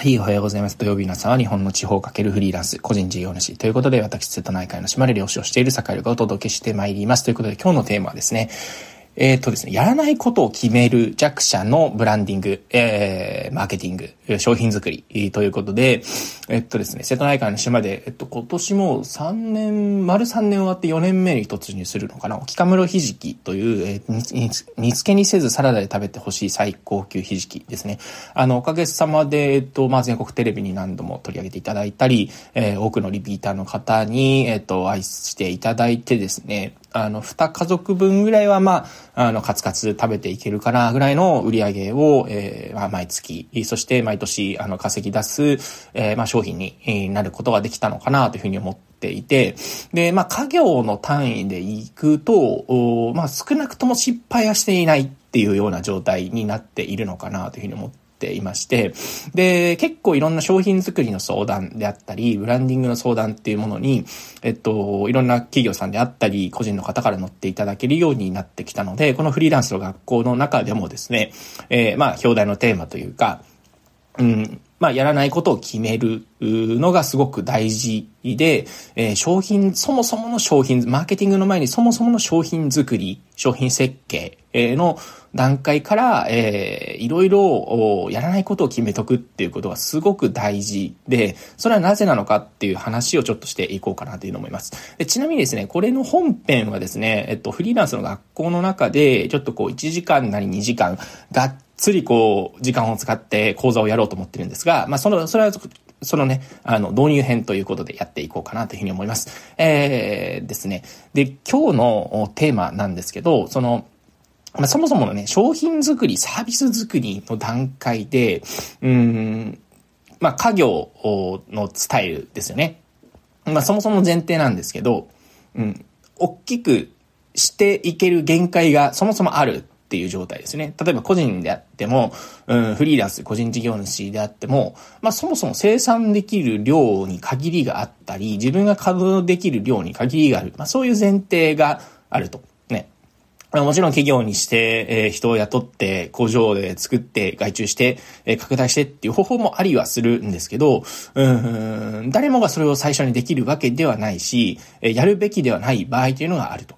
はい、おはようございます。土曜日の朝は日本の地方かけるフリーランス、個人事業主ということで、私、瀬戸内海の島で漁師をしている坂井がお届けしてまいります。ということで、今日のテーマはですね、えっ、とですね、やらないことを決める弱者のブランディング、えー、マーケティング、商品作り、ということで、えっとですね、瀬戸内海の島で、えっと、今年も3年、丸3年終わって4年目に突入するのかな、沖カムロひじきという、えー、煮付けにせずサラダで食べてほしい最高級ひじきですね。あの、おかげさまで、えっと、まあ、全国テレビに何度も取り上げていただいたり、えー、多くのリピーターの方に、えっと、愛していただいてですね、あの、二家族分ぐらいは、まあ、あの、カツカツ食べていけるかな、ぐらいの売り上げを、えー、まあ、毎月、そして毎年、あの、稼ぎ出す、えー、まあ、商品になることができたのかな、というふうに思っていて、で、まあ、家業の単位で行くと、まあ、少なくとも失敗はしていないっていうような状態になっているのかな、というふうに思ってていまして、で、結構いろんな商品作りの相談であったり、ブランディングの相談っていうものに、えっと、いろんな企業さんであったり、個人の方から乗っていただけるようになってきたので、このフリーランスの学校の中でもですね、えー、まあ、表題のテーマというか、うん、まあ、やらないことを決めるのがすごく大事で、えー、商品、そもそもの商品、マーケティングの前にそもそもの商品作り、商品設計の段階から、えー、いろいろやらないことを決めとくっていうことがすごく大事で、それはなぜなのかっていう話をちょっとしていこうかなというのを思います。でちなみにですね、これの本編はですね、えっと、フリーランスの学校の中で、ちょっとこう1時間なり2時間、がっつりこう、時間を使って講座をやろうと思ってるんですが、まあ、その、それは、そのね、あの、導入編ということでやっていこうかなというふうに思います。えー、ですね。で、今日のテーマなんですけど、その、まあ、そもそものね、商品作り、サービス作りの段階で、うん、まあ、家業のスタイルですよね。まあ、そもそも前提なんですけど、うん、大きくしていける限界がそもそもあるっていう状態ですね。例えば個人であっても、うん、フリーランス、個人事業主であっても、まあそもそも生産できる量に限りがあったり、自分が稼働できる量に限りがある。まあそういう前提があると。ね。もちろん企業にして、えー、人を雇って工場で作って外注して、えー、拡大してっていう方法もありはするんですけど、うん、誰もがそれを最初にできるわけではないし、えー、やるべきではない場合というのがあると。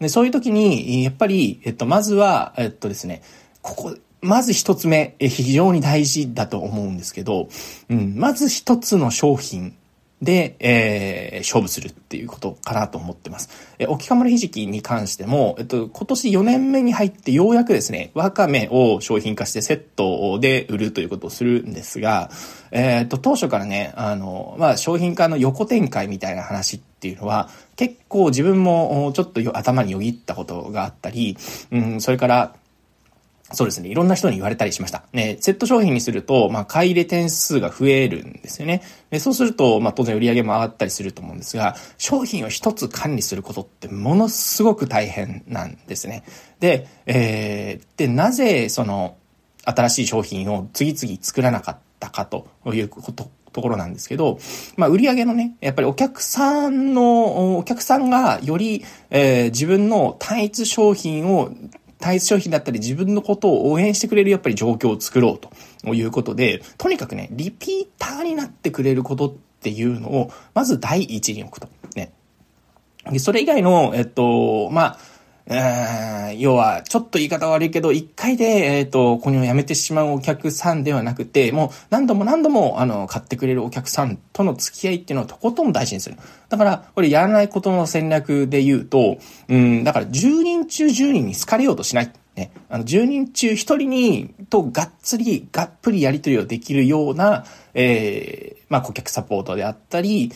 で、そういう時に、やっぱり、えっと、まずは、えっとですね、ここ、まず一つ目、非常に大事だと思うんですけど、うん、まず一つの商品で、えー、勝負するっていうことかなと思ってます。え、沖かまひじきに関しても、えっと、今年4年目に入ってようやくですね、わかめを商品化してセットで売るということをするんですが、えー、っと、当初からね、あの、まあ、商品化の横展開みたいな話っていうのは、結構自分もちょっと頭によぎったことがあったり、うん、それから、そうですね。いろんな人に言われたりしました。ね、セット商品にすると、まあ、買い入れ点数が増えるんですよね。でそうすると、まあ、当然売り上げも上がったりすると思うんですが、商品を一つ管理することってものすごく大変なんですね。で、えー、で、なぜ、その、新しい商品を次々作らなかったかということところなんですけど、まあ、売り上げのね、やっぱりお客さんの、お客さんがより、えー、自分の単一商品を対立商品だったり自分のことを応援してくれるやっぱり状況を作ろうということで、とにかくね、リピーターになってくれることっていうのを、まず第一に置くと。ね。で、それ以外の、えっと、まあ、要は、ちょっと言い方悪いけど、一回で、えっ、ー、と、これをやめてしまうお客さんではなくて、もう何度も何度も、あの、買ってくれるお客さんとの付き合いっていうのをとことん大事にする。だから、これやらないことの戦略で言うと、うん、だから10人中10人に好かれようとしない。ね、あの、10人中1人に、とがっつり、がっぷりやり取りをできるような、えー、まあ、顧客サポートであったり、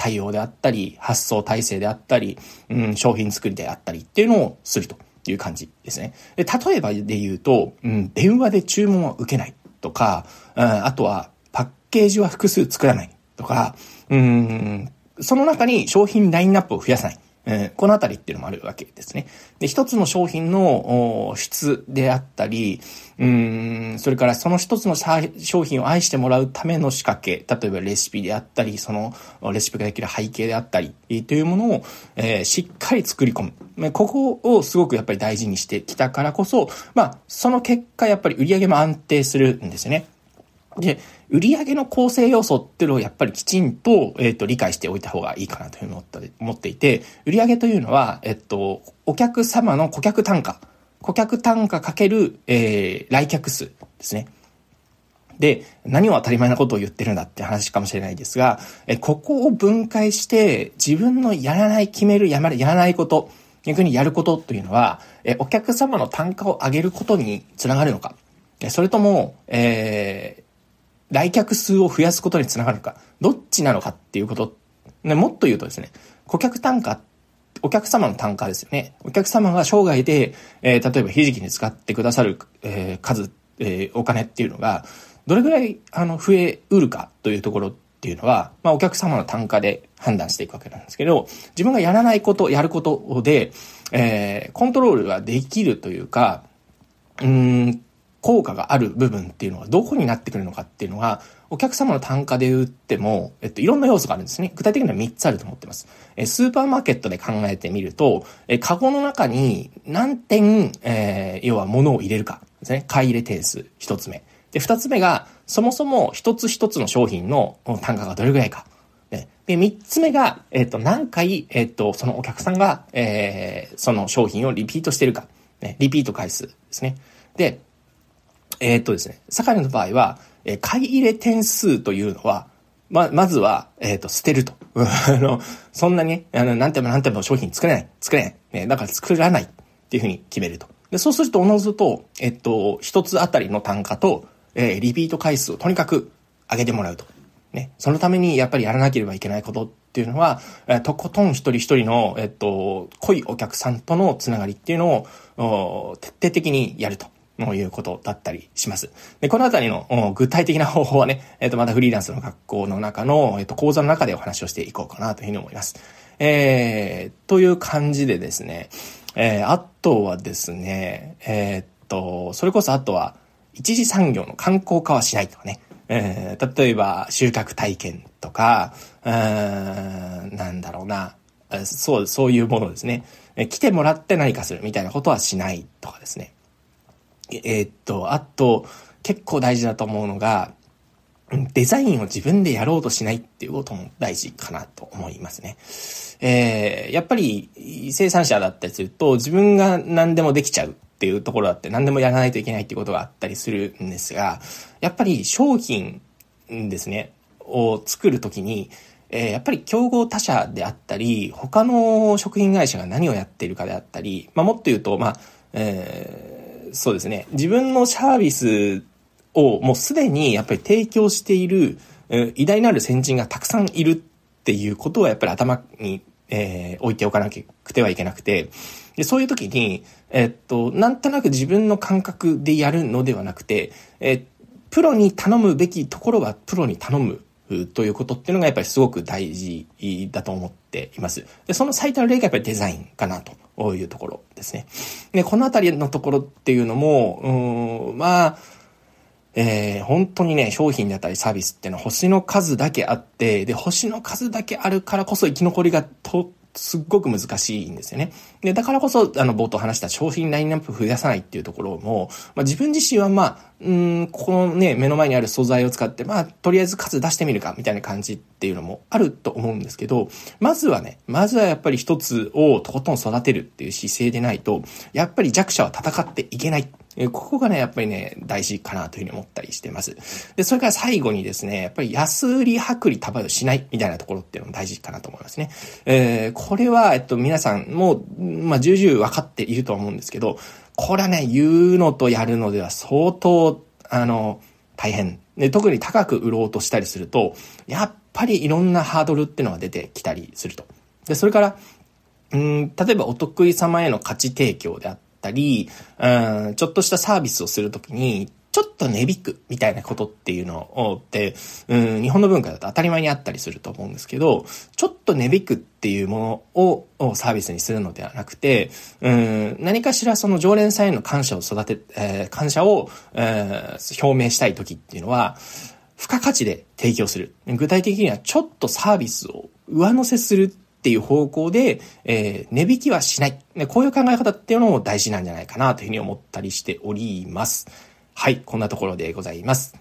対応であったり、発送体制であったり、うん、商品作りであったりっていうのをするという感じですね。で例えばで言うと、うん、電話で注文は受けないとか、うん、あとはパッケージは複数作らないとか、うん、その中に商品ラインナップを増やさない。えー、このあたりっていうのもあるわけですね。で、一つの商品の質であったり、うん、それからその一つの商品を愛してもらうための仕掛け、例えばレシピであったり、そのレシピができる背景であったり、というものを、えー、しっかり作り込む。ここをすごくやっぱり大事にしてきたからこそ、まあ、その結果やっぱり売り上げも安定するんですよね。で、売上の構成要素っていうのをやっぱりきちんと、えっ、ー、と、理解しておいた方がいいかなというふうに思った思っていて、売上というのは、えっと、お客様の顧客単価、顧客単価かける、えー、来客数ですね。で、何を当たり前なことを言ってるんだって話かもしれないですが、えここを分解して自分のやらない、決める、やまやらないこと、逆にやることというのは、えお客様の単価を上げることにつながるのか、それとも、えー、来客数を増やすことにつながるか、どっちなのかっていうこと、ね、もっと言うとですね、顧客単価、お客様の単価ですよね。お客様が生涯で、えー、例えばひじきに使ってくださる、えー、数、えー、お金っていうのが、どれぐらい、あの、増えうるかというところっていうのは、まあ、お客様の単価で判断していくわけなんですけど、自分がやらないこと、やることで、えー、コントロールができるというか、うん、効果がある部分っていうのはどこになってくるのかっていうのは、お客様の単価で売っても、えっと、いろんな要素があるんですね。具体的には3つあると思ってます。えスーパーマーケットで考えてみると、えカゴの中に何点、えー、要は物を入れるかですね。買い入れ点数、1つ目。で、二つ目が、そもそも一つ一つの商品の単価がどれぐらいか。で、三つ目が、えっ、と、何回、えっ、と、そのお客さんが、えー、その商品をリピートしてるか。ね、リピート回数ですね。で、えっ、とですね、サカリの場合は、え買い入れ点数というのは、ま、まずは、えっ、と、捨てると。あの、そんなに、あの、何点も何点も商品作れない。作れない。ね、だから作らないっていうふうに決めると。で、そうすると、おのずと、えっと、一つあたりの単価と、えー、リピート回数をとにかく上げてもらうと。ね。そのためにやっぱりやらなければいけないことっていうのは、えー、とことん一人一人の、えっと、濃いお客さんとのつながりっていうのを、徹底的にやると。いうことだったりします。で、このあたりの具体的な方法はね、えっ、と、またフリーランスの学校の中の、えっ、と、講座の中でお話をしていこうかなというふうに思います。えー、という感じでですね、えー、あとはですね、えー、っと、それこそあとは、一次産業の観光化はしないとかね。えー、例えば、収穫体験とか、うーん、なんだろうな。そう、そういうものですね。来てもらって何かするみたいなことはしないとかですね。えー、っと、あと、結構大事だと思うのが、デザインを自分でやろうとしないっていうことも大事かなと思いますね。えー、やっぱり生産者だったりすると自分が何でもできちゃうっていうところだって何でもやらないといけないっていうことがあったりするんですが、やっぱり商品ですね、を作るときに、えー、やっぱり競合他社であったり、他の食品会社が何をやっているかであったり、まあ、もっと言うと、まあ、えー、そうですね、自分のサービスをもうすでにやっぱり提供している、偉大なる先人がたくさんいるっていうことはやっぱり頭にえー、置いておかなくてはいけなくて、で、そういう時に、えっと、なんとなく自分の感覚でやるのではなくて、えプロに頼むべきところはプロに頼む。ということっていうのがやっぱりすごく大事だと思っています。で、その最たる例がやっぱりデザインかなというところですね。で、このあたりのところっていうのも、うん、まあ、えー、本当にね、商品だったりサービスっていうのは星の数だけあって、で、星の数だけあるからこそ生き残りがと、すっごく難しいんですよね。で、だからこそ、あの、冒頭話した商品ラインナップ増やさないっていうところも、まあ、自分自身はまあ、うん、このね、目の前にある素材を使って、まあ、とりあえず数出してみるか、みたいな感じっていうのもあると思うんですけど、まずはね、まずはやっぱり一つをとことん育てるっていう姿勢でないと、やっぱり弱者は戦っていけないここがね、やっぱりね、大事かなというふうに思ったりしてます。で、それから最後にですね、やっぱり安売り薄利多売をしないみたいなところっていうのも大事かなと思いますね。えー、これは、えっと、皆さんも、まあ、重々分かっているとは思うんですけど、これはね、言うのとやるのでは相当、あの、大変。で、特に高く売ろうとしたりすると、やっぱりいろんなハードルっていうのが出てきたりすると。で、それから、うん、例えばお得意様への価値提供であったり、うん、ちょっとしたサービスをするときに、ちょっと値引くみたいなことっていうのをって、うん、日本の文化だと当たり前にあったりすると思うんですけど、ちょっと値引くっていうものをサービスにするのではなくて、うん、何かしらその常連さんへの感謝を育て、えー、感謝を、えー、表明したい時っていうのは、付加価値で提供する。具体的にはちょっとサービスを上乗せするっていう方向で、えー、値引きはしない。こういう考え方っていうのも大事なんじゃないかなというふうに思ったりしております。はい、こんなところでございます。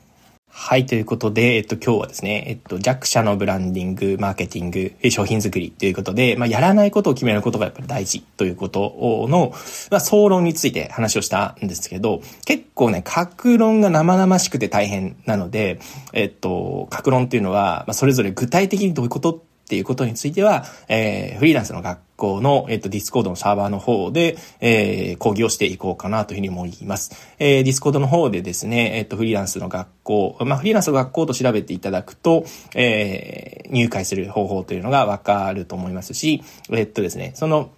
はい、ということで、えっと、今日はですね、えっと、弱者のブランディング、マーケティング、商品作りということで、まあ、やらないことを決めることがやっぱり大事ということの、まあ、総論について話をしたんですけど、結構ね、格論が生々しくて大変なので、えっと、各論っていうのは、まあ、それぞれ具体的にどういうことっていうことについては、えー、フリーランスの学校の、えっ、と、 Discord のサーバーの方で、えー、講義をしていこうかなというふうに思います。えー、 Discord の方でですね、えっ、と、フリーランスの学校、まあ、フリーランスの学校と調べていただくと、えー、入会する方法というのがわかると思いますし、えっとですね、その、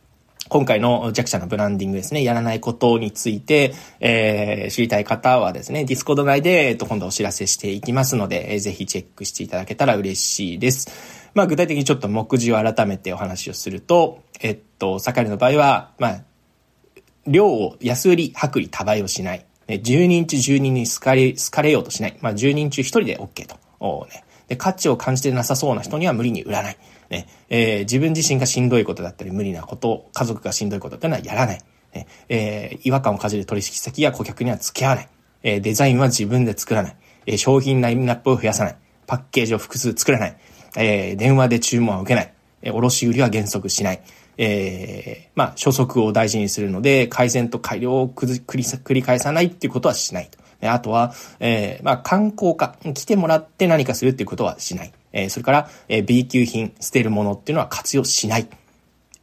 今回の弱者のブランディングですね、やらないことについて、えー、知りたい方はですね、 Discord 内で、えっと、今度お知らせしていきますので、えー、ぜひチェックしていただけたら嬉しいです。まあ具体的にちょっと目次を改めてお話をすると、えっと、森の場合は、まあ、量を安売り、薄利、多売をしない。10人中10人に好かれ、好かれようとしない。まあ10人中1人で OK と。おね、で価値を感じてなさそうな人には無理に売らない。ねえー、自分自身がしんどいことだったり、無理なこと、家族がしんどいことっていうのはやらない。ねえー、違和感を感じる取引先や顧客には付き合わない。えー、デザインは自分で作らない。えー、商品ラインナップを増やさない。パッケージを複数作らない。えー、電話で注文は受けない。えー、卸売りは原則しない。えー、まあ、初速を大事にするので、改善と改良を繰り返さないっていうことはしないと。あとは、えー、まあ、観光化、来てもらって何かするっていうことはしない。えー、それから、えー、B 級品、捨てるものっていうのは活用しない。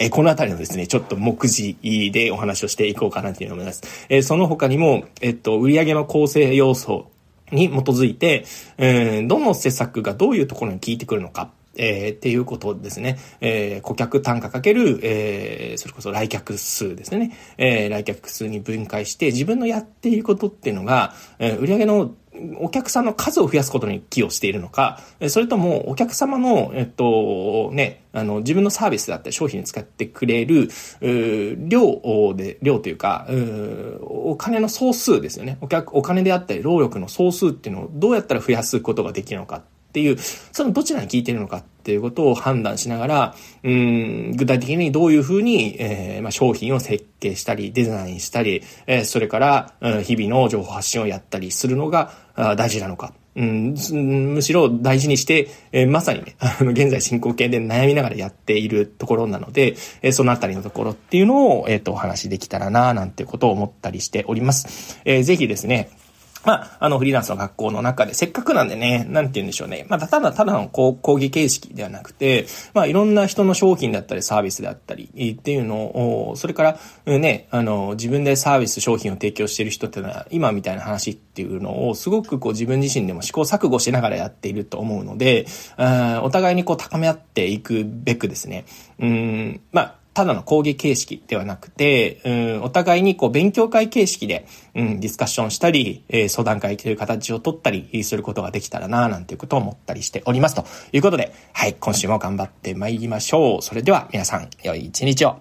えこのあたりのですね、ちょっと目次でお話をしていこうかなというふうに思います。えその他にも、えっと、売上の構成要素に基づいて、えー、どの施策がどういうところに効いてくるのか、えー、っていうことですね。えー、顧客単価かける、えー、それこそ来客数ですね。えー、来客数に分解して、自分のやっていることっていうのが、えー、売上のお客さんの数を増やすことに寄与しているのか、それともお客様の、えっと、ね、あの、自分のサービスだったり商品に使ってくれる、量で、量というか、うお金の総数ですよね。お客、お金であったり労力の総数っていうのをどうやったら増やすことができるのかっていう、そのどちらに効いてるのかっていうことを判断しながら、うん、具体的にどういうふうに、えー、まあ、商品を設計したり、デザインしたり、えー、それから、うん、日々の情報発信をやったりするのが大事なのか。うん、むしろ大事にして、えー、まさにね、あの、現在進行形で悩みながらやっているところなので、えー、そのあたりのところっていうのを、えっ、ー、と、お話できたらな、なんてことを思ったりしております。えー、ぜひですね、まあ、あの、フリーランスの学校の中で、せっかくなんでね、なんて言うんでしょうね。まあ、ただただの講義形式ではなくて、まあ、いろんな人の商品だったり、サービスであったり、っていうのを、それから、ね、あの、自分でサービス、商品を提供してる人っていうのは、今みたいな話っていうのを、すごくこう自分自身でも試行錯誤しながらやっていると思うので、あお互いにこう高め合っていくべくですね、うん、まあ、ただの講義形式ではなくて、うん、お互いにこう勉強会形式で、うん、ディスカッションしたり、えー、相談会という形を取ったりすることができたらな、なんていうことを思ったりしております。ということで、はい、今週も頑張って参りましょう。それでは皆さん、良い一日を。